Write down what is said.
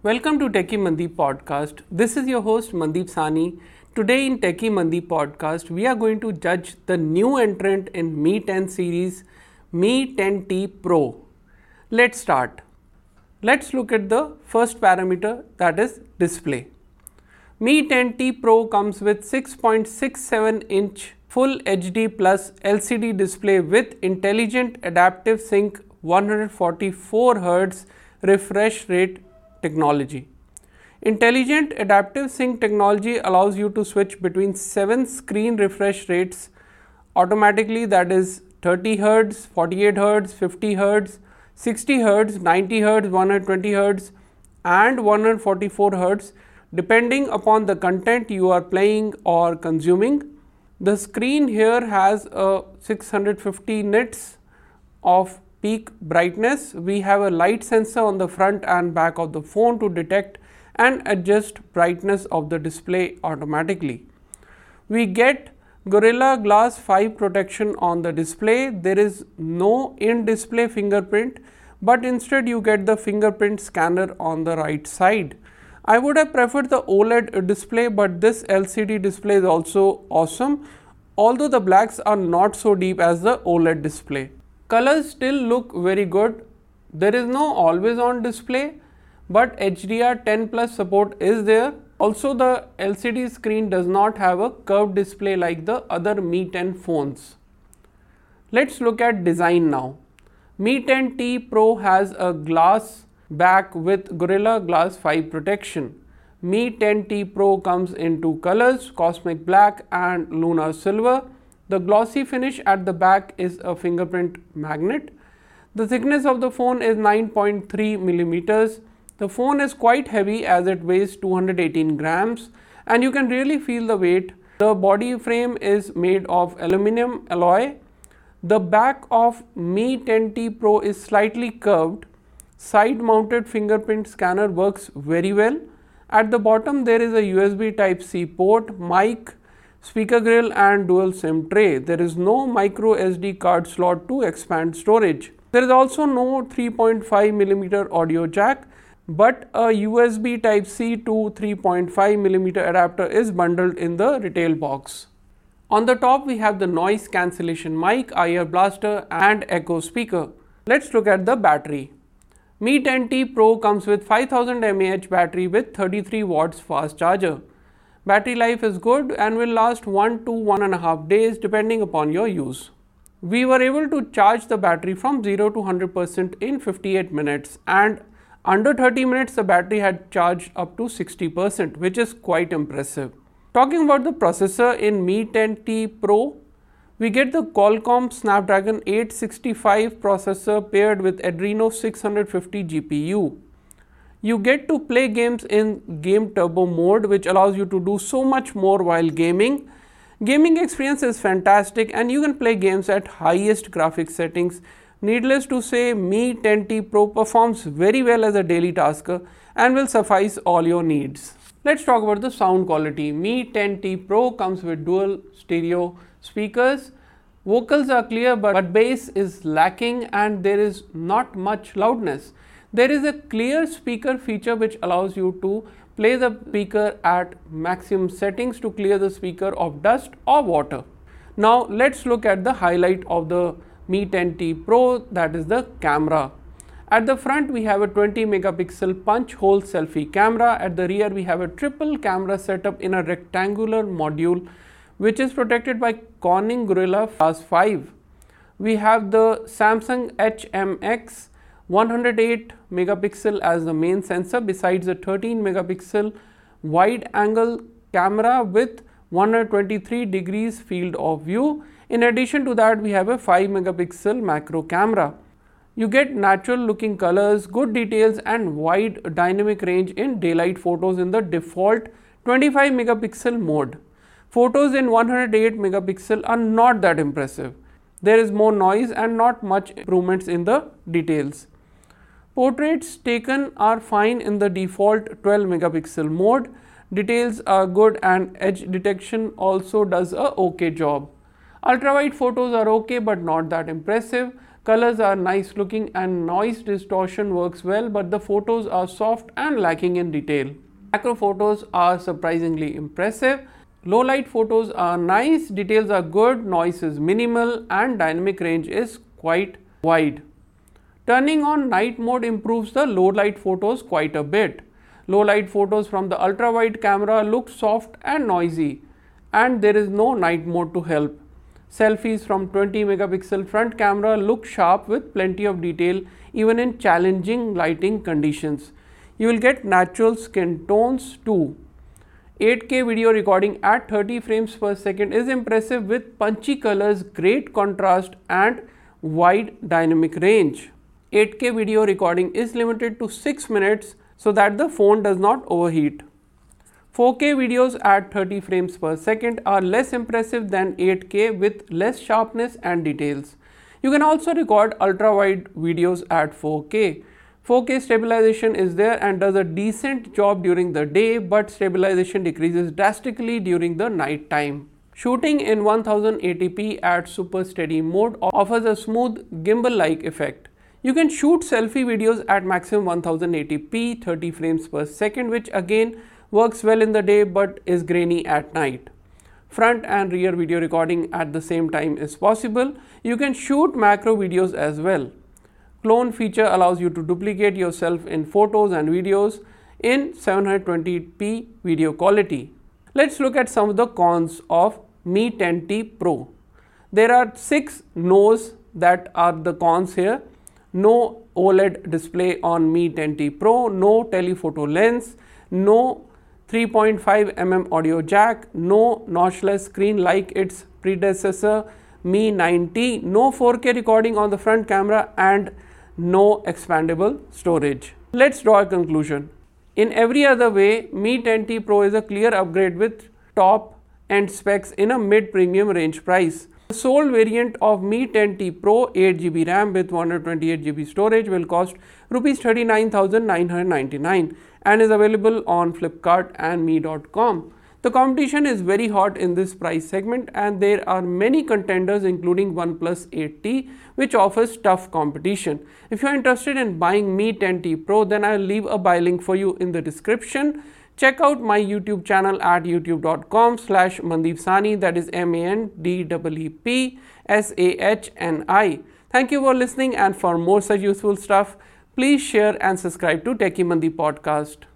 Welcome to Techy Mandeep podcast. This is your host Mandeep Sahni. Today in Techy Mandeep podcast, we are going to judge the new entrant in Mi 10 series, Mi 10T Pro. Let's start. Let's look at the first parameter that is display. Mi 10T Pro comes with 6.67 inch full HD plus LCD display with intelligent adaptive sync 144 Hz refresh rate technology. Intelligent adaptive sync technology allows you to switch between 7 screen refresh rates automatically that is 30 Hz, 48 Hz, 50 Hz, 60 Hz, 90 Hz, 120 Hz and 144 Hz depending upon the content you are playing or consuming. The screen here has a 650 nits of peak brightness. We have a light sensor on the front and back of the phone to detect and adjust brightness of the display automatically. We get Gorilla Glass 5 protection on the display. There is no in-display fingerprint but instead you get the fingerprint scanner on the right side. I would have preferred the OLED display but this LCD display is also awesome although the blacks are not so deep as the OLED display. Colors still look very good. There is no always on display but HDR 10 plus support is there. Also the LCD screen does not have a curved display like the other Mi 10 phones. Let's look at design now. Mi 10T Pro has a glass back with Gorilla Glass 5 protection. Mi 10T Pro comes in two colors, Cosmic Black and Lunar Silver. The glossy finish at the back is a fingerprint magnet. The thickness of the phone is 9.3 millimeters. The phone is quite heavy as it weighs 218 grams and you can really feel the weight. The body frame is made of aluminum alloy. The back of Mi 10T Pro is slightly curved. Side mounted fingerprint scanner works very well. At the bottom there is a USB type C port, mic, speaker grill and dual SIM tray. There is no micro SD card slot to expand storage. There is also no 3.5 mm audio jack but a USB type C to 3.5 mm adapter is bundled in the retail box. On the top we have the noise cancellation mic, IR blaster and echo speaker. Let's look at the battery. Mi 10T Pro comes with 5000 mAh battery with 33 watts fast charger. Battery life is good and will last 1 to 1.5 days depending upon your use. We were able to charge the battery from 0 to 100% in 58 minutes and under 30 minutes the battery had charged up to 60% which is quite impressive. Talking about the processor in Mi 10T Pro, we get the Qualcomm Snapdragon 865 processor paired with Adreno 650 GPU you get to play games in game turbo mode which allows you to do so much more while gaming. Gaming experience is fantastic and you can play games at highest graphics settings. Needless to say, Mi 10T Pro performs very well as a daily tasker and will suffice all your needs. Let's talk about the sound quality. Mi 10T Pro comes with dual stereo speakers. Vocals are clear but bass is lacking and there is not much loudness. There is a clear speaker feature which allows you to play the speaker at maximum settings to clear the speaker of dust or water. Now let's look at the highlight of the Mi 10T Pro that is the camera. At the front we have a 20 megapixel punch hole selfie camera. At the rear we have a triple camera setup in a rectangular module which is protected by Corning Gorilla Glass 5. We have the Samsung HMX 108 megapixel as the main sensor besides a 13 megapixel wide angle camera with 123 degrees field of view. In addition to that we have a 5 megapixel macro camera. You get natural looking colors, good details and wide dynamic range in daylight photos in the default 25 megapixel mode. Photos in 108 megapixel are not that impressive. There is more noise and not much improvements in the details. Portraits taken are fine in the default 12 megapixel mode. Details are good and edge detection also does a okay job. Ultrawide photos are okay but not that impressive. colors are nice looking and noise distortion works well but the photos are soft and lacking in detail. Macro photos are surprisingly impressive. Low light photos are nice, details are good, noise is minimal and dynamic range is quite wide. Turning on night mode improves the low light photos quite a bit. Low light photos from the ultra wide camera look soft and noisy and there is no night mode to help. Selfies from 20 megapixel front camera look sharp with plenty of detail even in challenging lighting conditions. You will get natural skin tones too. 8K video recording at 30 frames per second is impressive with punchy colors, great contrast and wide dynamic range. 8K video recording is limited to 6 minutes so that the phone does not overheat. 4K videos at 30 frames per second are less impressive than 8K with less sharpness and details. You can also record ultra wide videos at 4K. 4K stabilization is there and does a decent job during the day, but stabilization decreases drastically during the night time. Shooting in 1080p at super steady mode offers a smooth gimbal like effect. You can shoot selfie videos at maximum 1080p 30 frames per second, which again works well in the day but is grainy at night. Front and rear video recording at the same time is possible. You can shoot macro videos as well. Clone feature allows you to duplicate yourself in photos and videos in 720p video quality. Let's look at some of the cons of Mi 10T Pro. There are six no's that are the cons here. No OLED display on Mi 10T Pro, no telephoto lens, no 3.5 mm audio jack, no notchless screen like its predecessor Mi 9T, no 4K recording on the front camera and no expandable storage. Let's draw a conclusion. In every other way, Mi 10T Pro is a clear upgrade with top end specs in a mid premium range price. The sole variant of Mi 10T Pro 8GB RAM with 128GB storage will cost rupees 39,999 and is available on Flipkart and Mi.com. The competition is very hot in this price segment and there are many contenders including OnePlus 8T which offers tough competition. If you are interested in buying Mi 10T Pro then I will leave a buy link for you in the description. Check out my YouTube channel at youtube.com slash Mandeep Sahni that is M-A-N-D-E-P-S-A-H-N-I. Thank you for listening and for more such useful stuff please share and subscribe to Techy podcast.